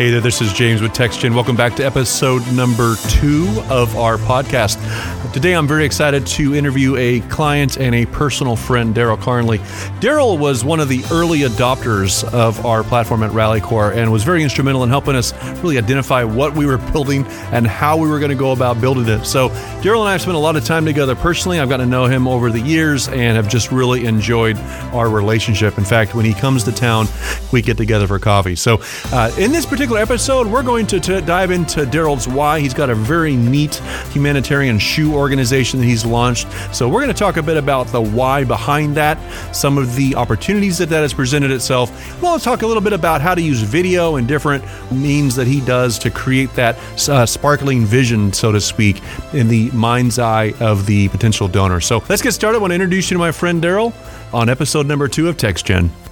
Hey there, this is James with TextGen. Welcome back to episode number two of our podcast. Today I'm very excited to interview a client and a personal friend, Darryl Carnley. Darryl was one of the early adopters of our platform at Rally Corp and was very instrumental in helping us really identify what we were building and how we were going to go about building it. So, Darryl and I have spent a lot of time together personally. I've gotten to know him over the years and have just really enjoyed our relationship. In fact, when he comes to town, we get together for coffee. So, uh, in this particular episode, we're going to, to dive into Darryl's why. He's got a very neat humanitarian shoe organization that he's launched. So, we're going to talk a bit about the why behind that, some of the opportunities that that has presented itself. We'll talk a little bit about how to use video and different means that he does to create that uh, sparkling vision, so to speak, in the mind's eye of the potential donor. So, let's get started. I want to introduce you to my friend Darryl on episode number two of TextGen.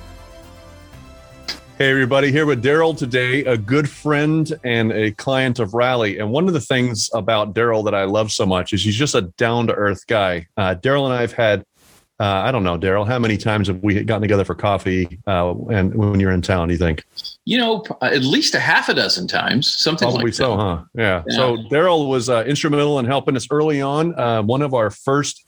Hey, everybody, here with Darryl today, a good friend and a client of Rally. And one of the things about Darryl that I love so much is he's just a down to earth guy. Uh, Darryl and I have had, uh, I don't know, Darryl, how many times have we gotten together for coffee uh, and when you're in town, do you think? You know, at least a half a dozen times, something Probably like so, that. huh? Yeah. yeah. So Darryl was uh, instrumental in helping us early on. Uh, one of our first,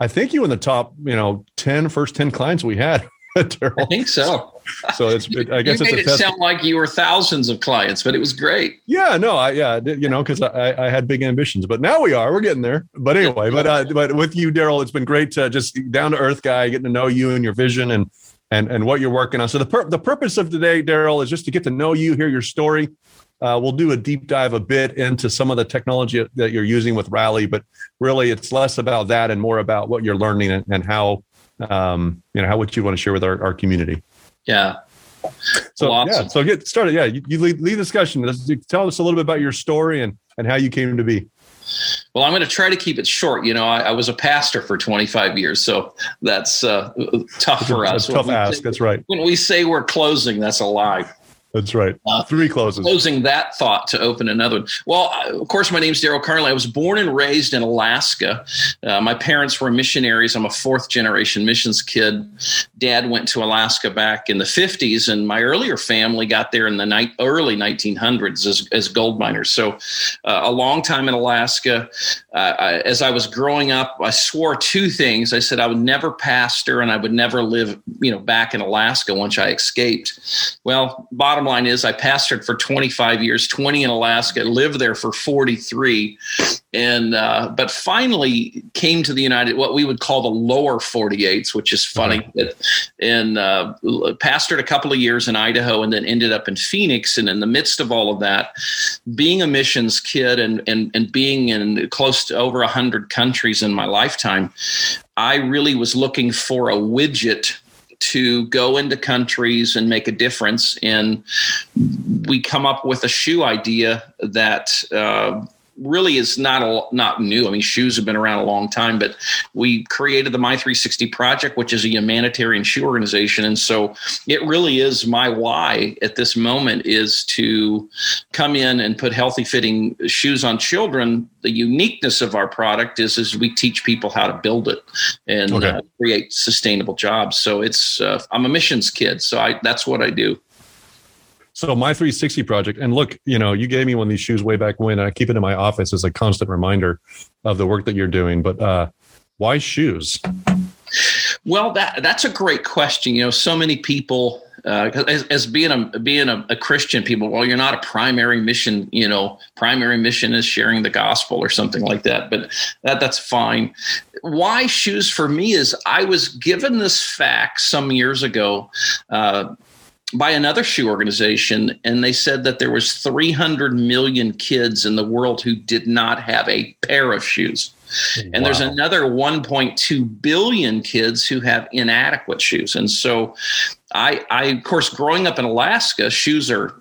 I think you were in the top, you know, 10, first 10 clients we had. Darryl. I think so. So it's, it, I guess you it's made it test- sound like you were thousands of clients, but it was great. Yeah, no, I yeah, you know, because I, I had big ambitions, but now we are, we're getting there. But anyway, but uh, but with you, Darryl, it's been great to just down to earth guy, getting to know you and your vision and and and what you're working on. So the pur- the purpose of today, Darryl, is just to get to know you, hear your story. Uh, we'll do a deep dive a bit into some of the technology that you're using with Rally, but really it's less about that and more about what you're learning and, and how um, you know, how would you want to share with our, our community? Yeah. So awesome. yeah, so get started. Yeah, you, you lead, lead discussion. Let's, tell us a little bit about your story and and how you came to be. Well, I'm going to try to keep it short. You know, I, I was a pastor for 25 years, so that's uh, tough for us. tough ask. Say, that's right. When we say we're closing, that's a lie. That's right. Uh, Three closes. Closing that thought to open another one. Well, of course, my name's Darryl Carnley. I was born and raised in Alaska. Uh, my parents were missionaries. I'm a fourth generation missions kid. Dad went to Alaska back in the 50s, and my earlier family got there in the ni- early 1900s as, as gold miners. So, uh, a long time in Alaska. Uh, I, as I was growing up, I swore two things. I said I would never pastor, and I would never live, you know, back in Alaska once I escaped. Well, bottom bottom line is I pastored for 25 years, 20 in Alaska, lived there for 43, and uh, but finally came to the United, what we would call the lower 48s, which is funny. Uh-huh. And uh, pastored a couple of years in Idaho, and then ended up in Phoenix. And in the midst of all of that, being a missions kid and and and being in close to over 100 countries in my lifetime, I really was looking for a widget to go into countries and make a difference. And we come up with a shoe idea that uh, really is not a, not new. I mean, shoes have been around a long time, but we created the My 360 Project, which is a humanitarian shoe organization, and so it really is my why at this moment is to come in and put healthy fitting shoes on children. The uniqueness of our product is is we teach people how to build it and okay. uh, create sustainable jobs. So it's uh, I'm a missions kid, so I that's what I do. So my 360 project, and look, you know, you gave me one of these shoes way back when. I keep it in my office as a constant reminder of the work that you're doing. But uh, why shoes? Well, that that's a great question. You know, so many people uh, as, as, being a being a, a, Christian, people, well, you're not a primary mission. You know, primary mission is sharing the gospel or something like that. But that that's fine. Why shoes for me is I was given this fact some years ago. Uh, by another shoe organization and they said that there was 300 million kids in the world who did not have a pair of shoes and wow. there's another 1.2 billion kids who have inadequate shoes and so i i of course growing up in alaska shoes are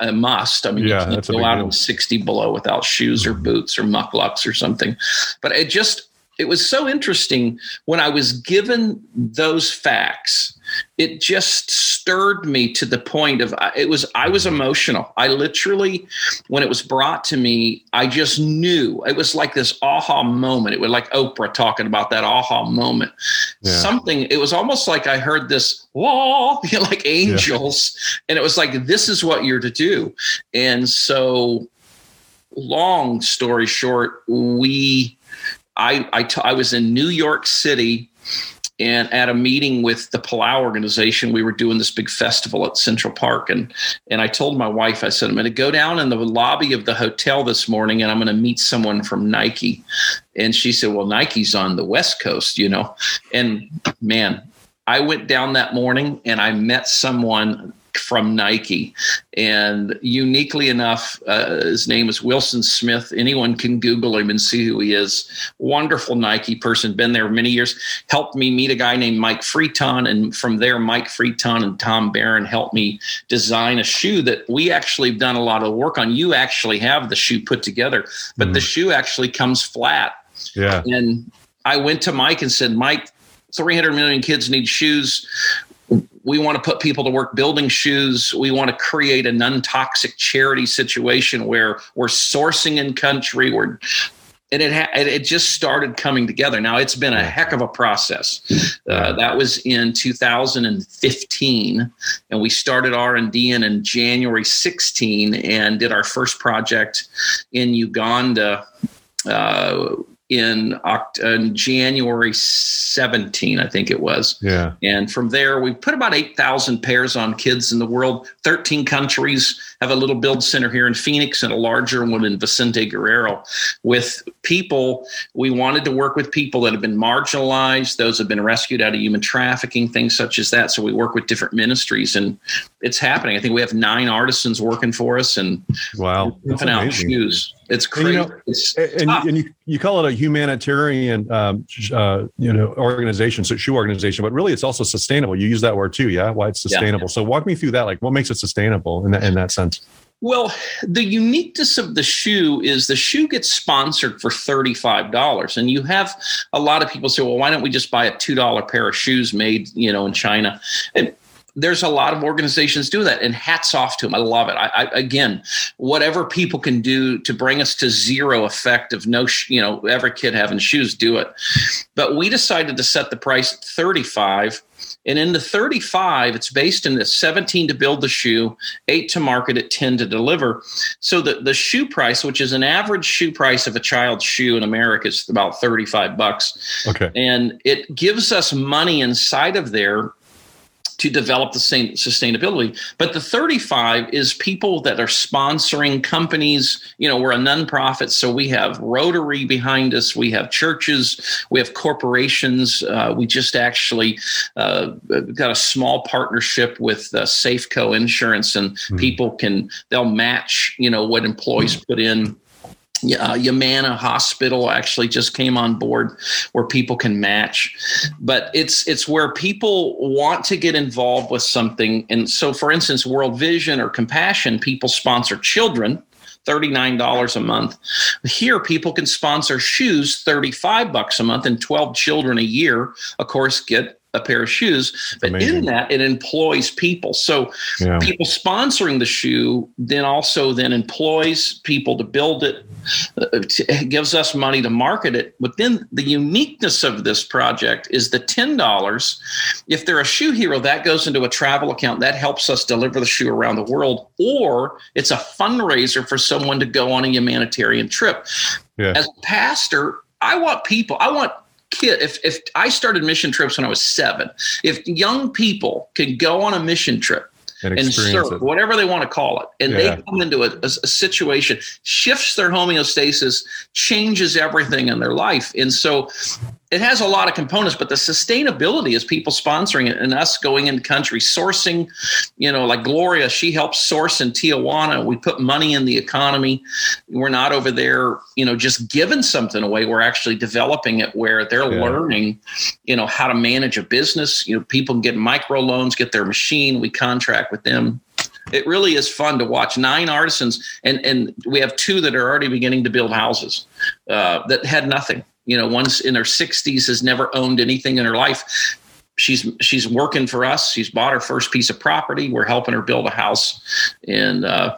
a must. I mean, yeah, you can't go out in 60 below without shoes or boots or mukluks or something. But it just, it was so interesting when I was given those facts it just stirred me to the point of it was i was emotional i literally when it was brought to me i just knew it was like this aha moment it was like oprah talking about that aha moment yeah. something. It was almost like I heard this wall, you know, like angels, yeah. and it was like this is what you're to do. And so, long story short, we, I, I, t- I was in New York City and at a meeting with the Palau organization, we were doing this big festival at Central Park. And, and I told my wife, I said, I'm going to go down in the lobby of the hotel this morning and I'm going to meet someone from Nike. And she said, Well, Nike's on the West Coast, you know? And man, I went down that morning and I met someone from Nike. And uniquely enough, uh, his name is Wilson Smith. Anyone can Google him and see who he is. Wonderful Nike person, been there many years. Helped me meet a guy named Mike Freeton. And from there, Mike Freeton and Tom Barron helped me design a shoe that we actually have done a lot of work on. You actually have the shoe put together, but mm. the shoe actually comes flat. Yeah. And I went to Mike and said, Mike, 300 million kids need shoes we want to put people to work building shoes. We want to create a non-toxic charity situation where we're sourcing in country. We're and it ha- it just started coming together. Now it's been a heck of a process. Uh, that was in 2015, and we started R and D in, in January 16, and did our first project in Uganda. Uh, in, in January 17, I think it was. Yeah. And from there, we put about 8,000 pairs on kids in the world. 13 countries have a little build center here in Phoenix and a larger one in Vicente Guerrero. With people, we wanted to work with people that have been marginalized, those have been rescued out of human trafficking, things such as that. So we work with different ministries and it's happening. I think we have nine artisans working for us and wow, pumping out shoes. It's crazy. And, you, know, it's and, and you, you, call it a humanitarian, um, uh, you know, organization, so shoe organization, but really it's also sustainable. You use that word too, yeah? Why it's sustainable. Yeah. So walk me through that. Like, what makes it sustainable in that, in that sense? Well, the uniqueness of the shoe is the shoe gets sponsored for $35. And you have a lot of people say, well, why don't we just buy a $2 pair of shoes made, you know, in China? And there's a lot of organizations do that and hats off to them i love it. I, I, again whatever people can do to bring us to zero effect of no sh- you know every kid having shoes do it. But we decided to set the price at 35 and in the 35 it's based in the 17 to build the shoe 8 to market it 10 to deliver. So the, the shoe price which is an average shoe price of a child's shoe in america is about 35 bucks. Okay. And it gives us money inside of there to develop the same sustainability. But the 35 is people that are sponsoring companies. You know, we're a nonprofit, so we have Rotary behind us, we have churches, we have corporations. Uh, we just actually uh, got a small partnership with uh, Safeco Insurance, and mm-hmm. people can they'll match you know what employees mm-hmm. put in uh, Yamana Hospital actually just came on board where people can match, but it's it's where people want to get involved with something. And so, for instance, World Vision or Compassion, people sponsor children. $39 a month. Here, people can sponsor shoes 35 bucks a month, and 12 children a year, of course, get a pair of shoes. But Amazing. in that, it employs people. So yeah. people sponsoring the shoe then also then employs people to build it, uh, it gives us money to market it. But then the uniqueness of this project is the ten dollars. If they're a shoe hero, that goes into a travel account that helps us deliver the shoe around the world, or it's a fundraiser for someone to go on a humanitarian trip. Yeah. As a pastor, I want people, I want kid if if I started mission trips when I was seven, if young people can go on a mission trip and, and serve it. whatever they want to call it, and yeah. they come into a, a, a, situation, shifts their homeostasis, changes everything in their life, and so it has a lot of components, but the sustainability is people sponsoring it and us going in country sourcing. You know, like Gloria, she helps source in Tijuana. We put money in the economy. We're not over there, you know, just giving something away. We're actually developing it where they're yeah. learning, you know, how to manage a business. You know, people can get micro loans, get their machine. We contract with them it really is fun to watch nine artisans and and we have two that are already beginning to build houses uh, that had nothing you know, one's in her 60s, has never owned anything in her life. She's she's working for us. She's bought her first piece of property. We're helping her build a house, and uh,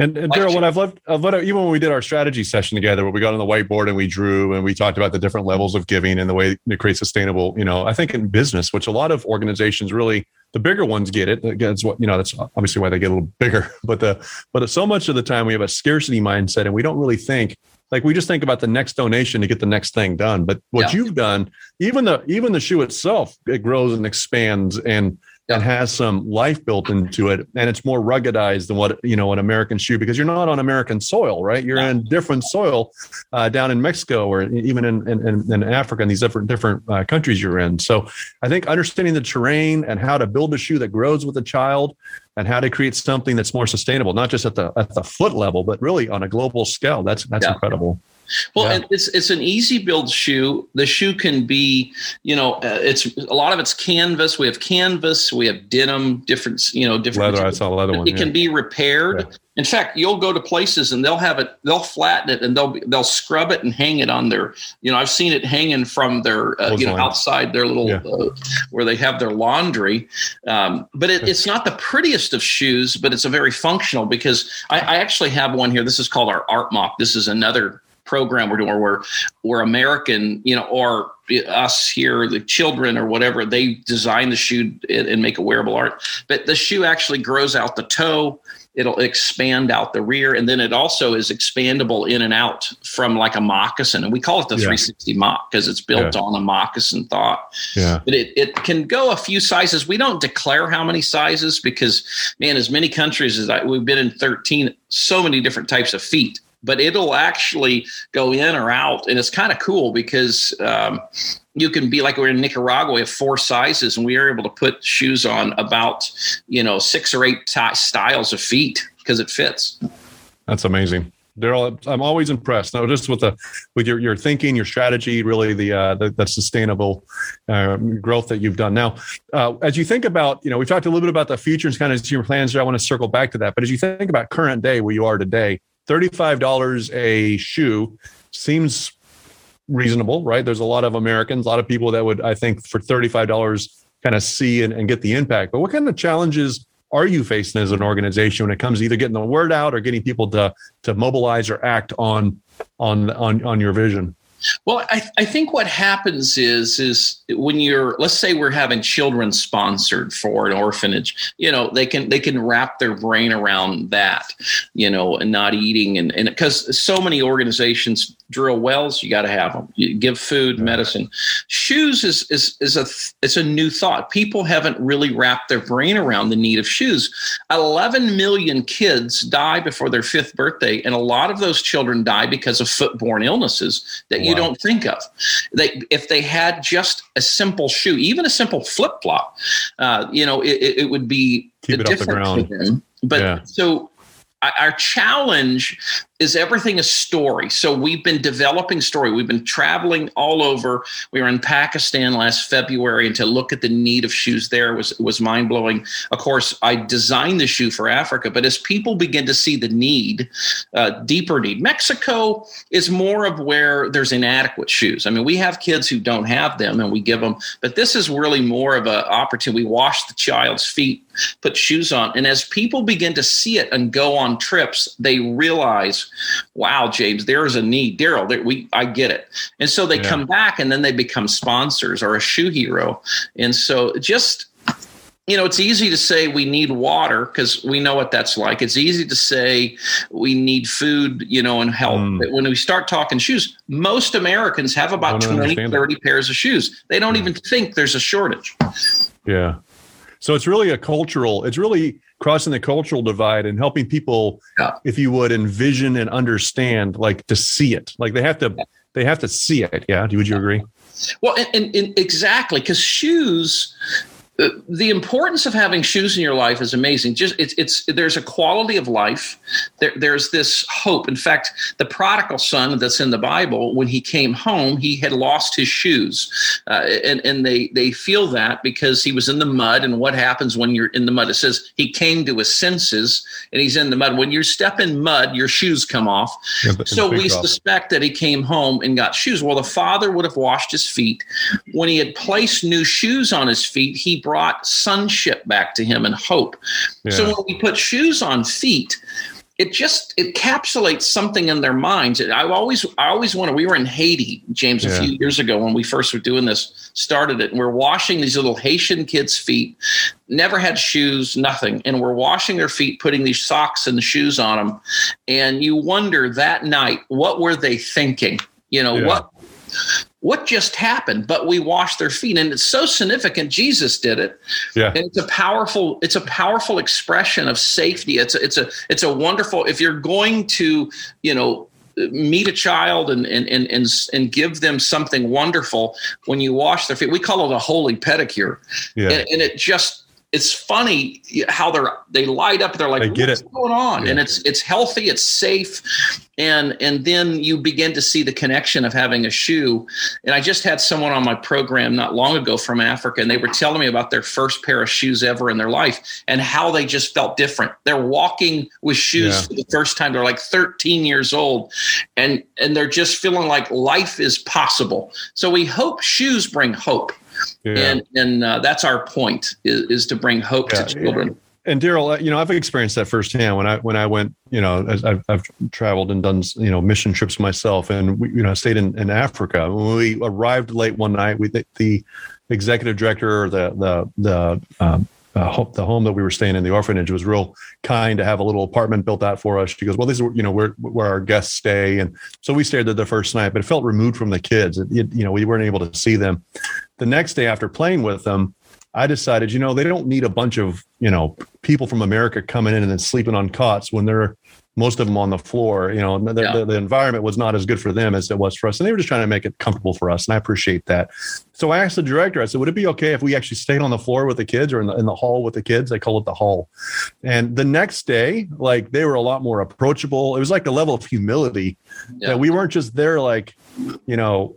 And, and Darryl, when I've loved, I've loved, even when we did our strategy session together, where we got on the whiteboard and we drew and we talked about the different levels of giving and the way to create sustainable, you know, I think in business, which a lot of organizations really, the bigger ones get it. That's what, you know, that's obviously why they get a little bigger, but the, but so much of the time we have a scarcity mindset and we don't really think like we just think about the next donation to get the next thing done. But what yeah. you've done, even the, even the shoe itself, it grows and expands and, and has some life built into it and it's more ruggedized than what you know an american shoe because you're not on american soil right? You're in different soil uh, down in mexico or even in, in, in africa and these different different uh, countries you're in. So i think understanding the terrain and how to build a shoe that grows with a child and how to create something that's more sustainable not just at the at the foot level but really on a global scale that's that's yeah. incredible well, yeah. it's it's an easy build shoe. The shoe can be, you know, uh, it's a lot of it's canvas. We have canvas, we have denim, different, you know, different. Leather. I saw leather one. It yeah. can be repaired. Yeah. In fact, you'll go to places and they'll have it, they'll flatten it and they'll they'll scrub it and hang it on their, you know, I've seen it hanging from their, uh, you know, outside their little uh, where they have their laundry. Um, but it, it's not the prettiest of shoes, but it's a very functional because I, I actually have one here. This is called our art mock. This is another program we're doing where we're American, you know, or us here, the children or whatever, they design the shoe and make a wearable art. But the shoe actually grows out the toe. It'll expand out the rear, and then it also is expandable in and out from like a moccasin. And we call it the yeah. 360 mock because it's built yeah. on a moccasin thought. Yeah. But it, it can go a few sizes. We don't declare how many sizes because, man, as many countries as I, we've been in 13, so many different types of feet but it'll actually go in or out. And it's kind of cool because um, you can be like we're in Nicaragua, we have four sizes, and we are able to put shoes on about, you know, six or eight t- styles of feet because it fits. That's amazing. Darryl, I'm always impressed. Now, just with the with your your thinking, your strategy, really the uh, the, the sustainable uh, growth that you've done. Now, uh, as you think about, you know, we talked a little bit about the future and kind of your plans. I want to circle back to that. But as you think about current day, where you are today, $35 a shoe seems reasonable, right? There's a lot of Americans, a lot of people that would, I think, for $35 kind of see and, and get the impact. But what kind of challenges are you facing as an organization when it comes to either getting the word out or getting people to to mobilize or act on on on on your vision? Well, I, I think what happens is is when you're let's say we're having children sponsored for an orphanage, you know, they can they can wrap their brain around that, you know, and not eating and and because so many organizations drill wells, you got to have them. You give food, medicine. Shoes is is is a it's a new thought. People haven't really wrapped their brain around the need of shoes. 11 million kids die before their 5th birthday and a lot of those children die because of footborne illnesses that wow. you don't think of. They if they had just a simple shoe, even a simple flip-flop, uh, you know, it, it would be Keep it the ground. But yeah. so our challenge is everything a story. So we've been developing story. We've been traveling all over. We were in Pakistan last February, and to look at the need of shoes there was was mind blowing. Of course, I designed the shoe for Africa, but as people begin to see the need, uh, deeper need, Mexico is more of where there's inadequate shoes. I mean, we have kids who don't have them, and we give them, but this is really more of an opportunity. We wash the child's feet, put shoes on, and as people begin to see it and go on trips, they realize wow, James, there is a need. Darryl, we I get it. And so they yeah. come back and then they become sponsors or a shoe hero. And so just you know, it's easy to say we need water because we know what that's like. It's easy to say we need food, you know, and help. Mm. But when we start talking shoes, most Americans have about 20, 30 that. pairs of shoes. They don't yeah. even think there's a shortage. Yeah. So it's really a cultural, it's really crossing the cultural divide and helping people, yeah. if you would, envision and understand, like to see it. Like they have to, they have to see it. Yeah. Would you agree? Well, and, and, and exactly because shoes the importance of having shoes in your life is amazing. Just it's it's there's a quality of life. There, there's this hope. In fact, the prodigal son that's in the Bible, when he came home, he had lost his shoes, uh, and and they they feel that because he was in the mud. And what happens when you're in the mud? It says he came to his senses, and he's in the mud. When you step in mud, your shoes come off. Yeah, so we suspect that he came home and got shoes. Well, the father would have washed his feet. When he had placed new shoes on his feet, he brought sonship back to him and hope. Yeah. So when we put shoes on feet, it just it encapsulates something in their minds. I always I always to. We were in Haiti, James, a yeah. few years ago when we first were doing this. Started it, and we're washing these little Haitian kids' feet. Never had shoes, nothing, and we're washing their feet, putting these socks and the shoes on them. And you wonder that night, what were they thinking? You know yeah. what what just happened but we wash their feet. And it's so significant. Jesus did it. Yeah. And it's a powerful it's a powerful expression of safety. It's a, it's a it's a wonderful if you're going to you know meet a child and and and and, and give them something wonderful when you wash their feet we call it a holy pedicure. Yeah. and, and it just it's funny how they're they light up. They're like, I get "What's it. going on?" Yeah. And it's it's healthy, it's safe, and and then you begin to see the connection of having a shoe. And I just had someone on my program not long ago from Africa, and they were telling me about their first pair of shoes ever in their life and how they just felt different. They're walking with shoes yeah. for the first time. They're like 13 years old, and and they're just feeling like life is possible. So we hope shoes bring hope. Yeah. And and uh, that's our point is, is to bring hope yeah, to children. And Darryl, uh, you know, I've experienced that firsthand when I when I went, you know, I've, I've traveled and done, you know, mission trips myself, and we, you know, stayed in, in Africa. When we arrived late one night, we the, the executive director or the the the um, uh, the home that we were staying in, the orphanage, was real kind to have a little apartment built out for us. She goes, "Well, this is you know where where our guests stay," and so we stayed there the first night, but it felt removed from the kids. It, it, you know, we weren't able to see them the next day after playing with them, I decided, you know, they don't need a bunch of, you know, people from America coming in and then sleeping on cots when they're most of them on the floor. You know, the, yeah. the, the, environment was not as good for them as it was for us. And they were just trying to make it comfortable for us. And I appreciate that. So I asked the director, I said, would it be okay if we actually stayed on the floor with the kids or in the, in the hall with the kids? I call it the hall. And the next day, like they were a lot more approachable. It was like a level of humility yeah. that we weren't just there like, you know,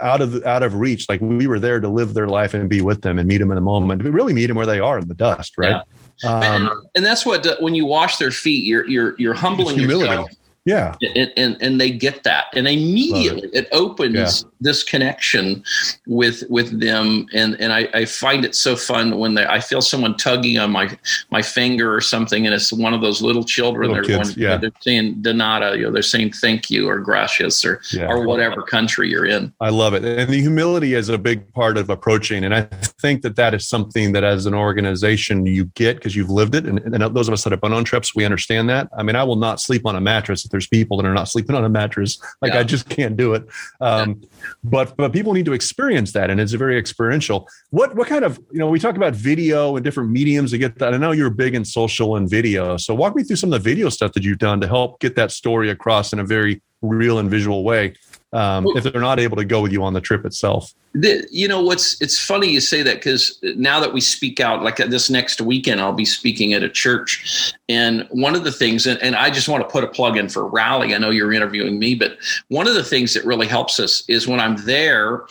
out of out of reach. Like we were there to live their life and be with them and meet them in the moment. We really meet them where they are in the dust, right? Yeah. Um, and, and, that's what when you wash their feet, you're you're you're humbling humility. yourself yeah. And, and, and they get that. And immediately it. it. opens yeah. this connection with with them. And and I, I find it so fun when they I feel someone tugging on my my finger or something and it's one of those little children little they're kids, going, yeah. they're saying Donata, you know, they're saying thank you or gracias or yeah. or whatever country you're in. I love it. And the humility is a big part of approaching. And I think that that is something that as an organization you get because you've lived it. And, and those of us that have been on trips, we understand that. I mean, I will not sleep on a mattress there's people that are not sleeping on a mattress. Like yeah. I just can't do it. Um, yeah. But but people need to experience that, and it's very experiential. What what kind of you know we talk about video and different mediums to get that. I know you're big in social and video, so walk me through some of the video stuff that you've done to help get that story across in a very real and visual way um, well, if they're not able to go with you on the trip itself. The, you know what's it's funny you say that because now that we speak out like this next weekend i'll be speaking at a church and one of the things and, and i just want to put a plug in for rally i know you're interviewing me but one of the things that really helps us is when i'm there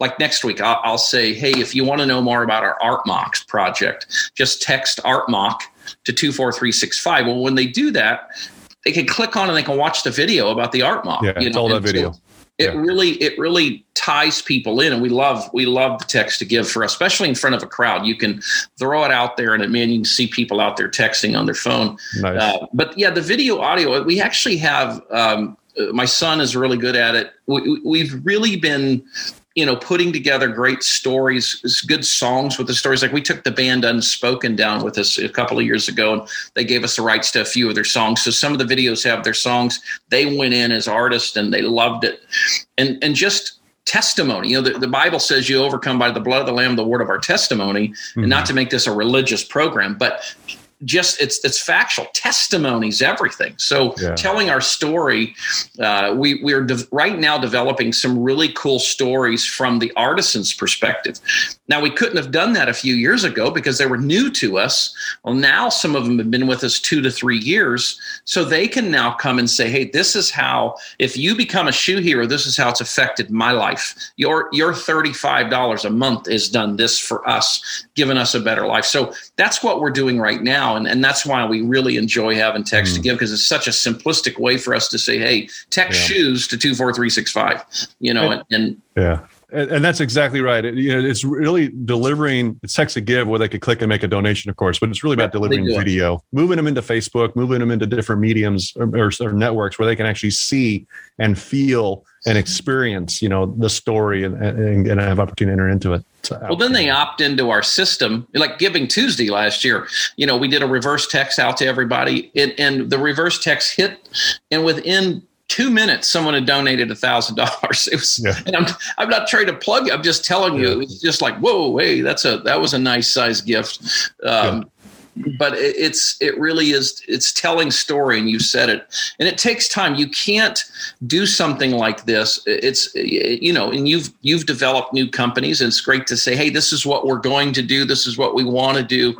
like next week i'll, I'll say hey if you want to know more about our art mocks project just text art mock to 24365 well when they do that they can click on and they can watch the video about the art mock yeah you know? it's all that video so, it yeah. really it really ties people in and we love we love the text to give for especially in front of a crowd you can throw it out there and it man you can see people out there texting on their phone nice. uh, but yeah the video audio we actually have um, uh, my son is really good at it we, we've really been you know, putting together great stories, good songs with the stories. Like we took the band Unspoken down with us a couple of years ago, and they gave us the rights to a few of their songs. So some of the videos have their songs. They went in as artists and they loved it, and and just testimony. You know, the, the Bible says you overcome by the blood of the Lamb, the word of our testimony, mm-hmm. and not to make this a religious program, but just it's it's factual. Testimonies everything. So yeah. telling our story uh, we we're de- right now developing some really cool stories from the artisan's perspective. Now we couldn't have done that a few years ago because they were new to us. Well now some of them have been with us two to three years. So they can now come and say hey this is how if you become a shoe hero this is how it's affected my life. Your your $35 a month is done this for us given us a better life. So that's what we're doing right now now. And, and that's why we really enjoy having text mm. to give because it's such a simplistic way for us to say, hey, text yeah. shoes to 24365, you know, and, and yeah. And, and that's exactly right. It, you know, it's really delivering. It's text to give where they could click and make a donation, of course, but it's really about delivering video, moving them into Facebook, moving them into different mediums or, or, or networks where they can actually see and feel and experience, you know, the story and, and, and have opportunity to enter into it. So, well, then they opt into our system, like Giving Tuesday last year. You know, we did a reverse text out to everybody, and, and the reverse text hit, and within two minutes, someone had donated a thousand dollars. It was, yeah. and I'm, I'm not trying to plug. I'm just telling you, yeah. it was just like, whoa, hey, that's a that was a nice size gift. Um, but it's it really is it's telling story and you said it. And it takes time. You can't do something like this. It's you know and you've you've developed new companies and it's great to say hey this is what we're going to do. This is what we want to do.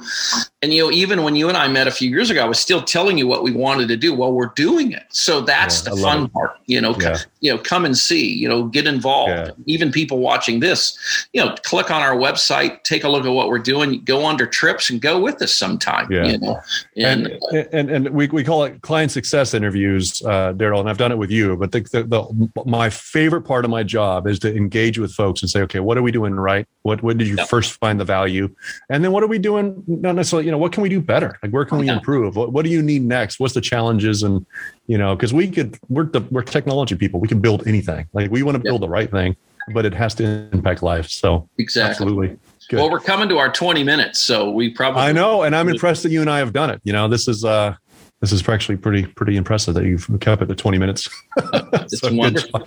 And you know even when you and i met a few years ago i was still telling you what we wanted to do well we're doing it. So that's yeah, the fun it. part you know yeah. you know come and see you know get involved. Yeah. even people watching this you know click on our website take a look at what we're doing go under trips and go with us sometime time. Yeah. You know? and, and, and, and we, we call it client success interviews, uh, Darryl, and I've done it with you. But the, the, the, my favorite part of my job is to engage with folks and say, okay, what are we doing right? What what did you first find the value? And then what are we doing? Not necessarily, you know, what can we do better? Like where can we improve? What what do you need next? What's the challenges? And you know, because we could we're the we're technology people. We can build anything. Like we want to build the right thing, but it has to impact life. So exactly. Absolutely. Good. Well, we're coming to our 20 minutes, so we probably. I know, and I'm impressed that you and I have done it. You know, this is uh, this is actually pretty pretty impressive that you've kept it to 20 minutes. it's so wonderful.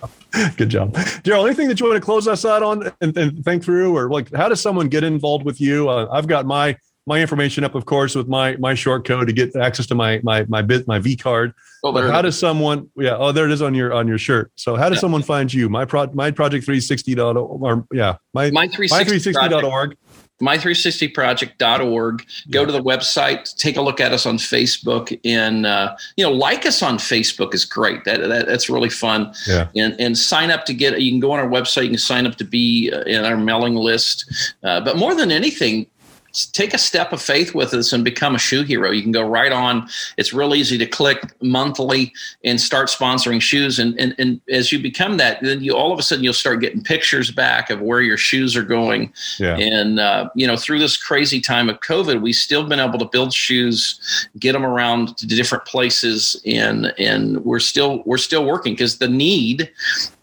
Good job. job, Darryl. Anything that you want to close us out on and, and think through, or like, how does someone get involved with you? Uh, I've got my my information up, of course, with my my short code to get access to my my my bit my V card. Oh, but how does someone? Yeah, oh, there it is on your on your shirt. So how does yeah. someone find you? My pro my project 360 dot or yeah my my three sixty dot org my360project.org. Go yeah. to the website, take a look at us on Facebook, and uh, you know, like us on Facebook is great. That, that that's really fun. Yeah. And and sign up to get. You can go on our website. You can sign up to be uh, in our mailing list. Uh, but more than anything, take a step of faith with us and become a shoe hero. You can go right on. It's real easy to click monthly and start sponsoring shoes. And, and, and as you become that, then you all of a sudden you'll start getting pictures back of where your shoes are going. Yeah. And, uh, you know, through this crazy time of COVID, we've still been able to build shoes, get them around to different places. And, and we're still, we're still working because the need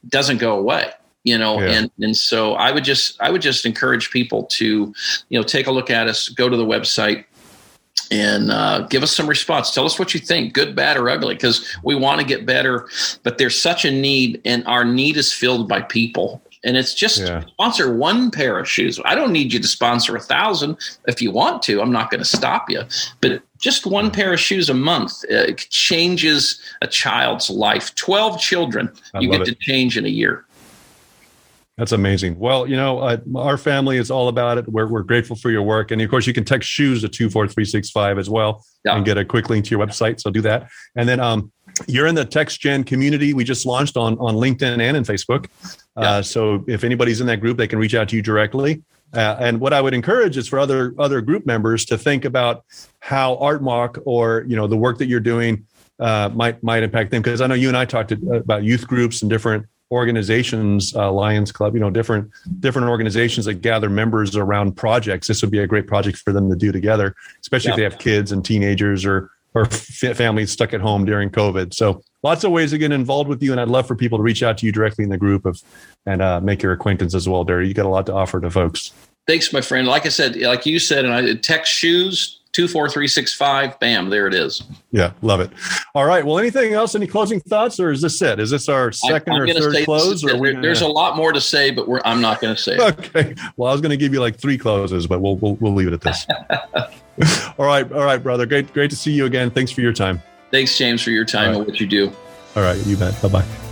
doesn't go away you know yeah. and and so i would just i would just encourage people to you know take a look at us go to the website and uh, give us some response tell us what you think good bad or ugly because we want to get better but there's such a need and our need is filled by people and it's just yeah. sponsor one pair of shoes i don't need you to sponsor a thousand if you want to i'm not going to stop you but just one pair of shoes a month uh, changes a child's life 12 children I you get it. to change in a year that's amazing. Well, you know, uh, our family is all about it. We're, we're grateful for your work. And of course, you can text shoes to 24365 as well yeah. and get a quick link to your website. So do that. And then um, you're in the text gen community we just launched on, on LinkedIn and in Facebook. Yeah. Uh, so if anybody's in that group, they can reach out to you directly. Uh, and what I would encourage is for other other group members to think about how ArtMock or you know the work that you're doing uh, might might impact them. Because I know you and I talked to, about youth groups and different organizations, uh, Lions Club, you know, different different organizations that gather members around projects. This would be a great project for them to do together, especially yeah. if they have kids and teenagers or or families stuck at home during COVID. So lots of ways to get involved with you, and I'd love for people to reach out to you directly in the group of and uh, make your acquaintance as well, Derry. You got a lot to offer to folks. Thanks, my friend. Like I said, like you said, and I text shoes 24365 bam there it is. Yeah love it. All right well anything else? Any closing thoughts or is this it? Is this our 2nd or third close or there, there's a lot more to say but we're i'm not going to say it. okay well i was going to give you like three closes but we'll we'll, we'll leave it at this. All right all right brother. Great great to see you again. Thanks for your time. Thanks james for your time right. and what you do. All right you bet. Bye-bye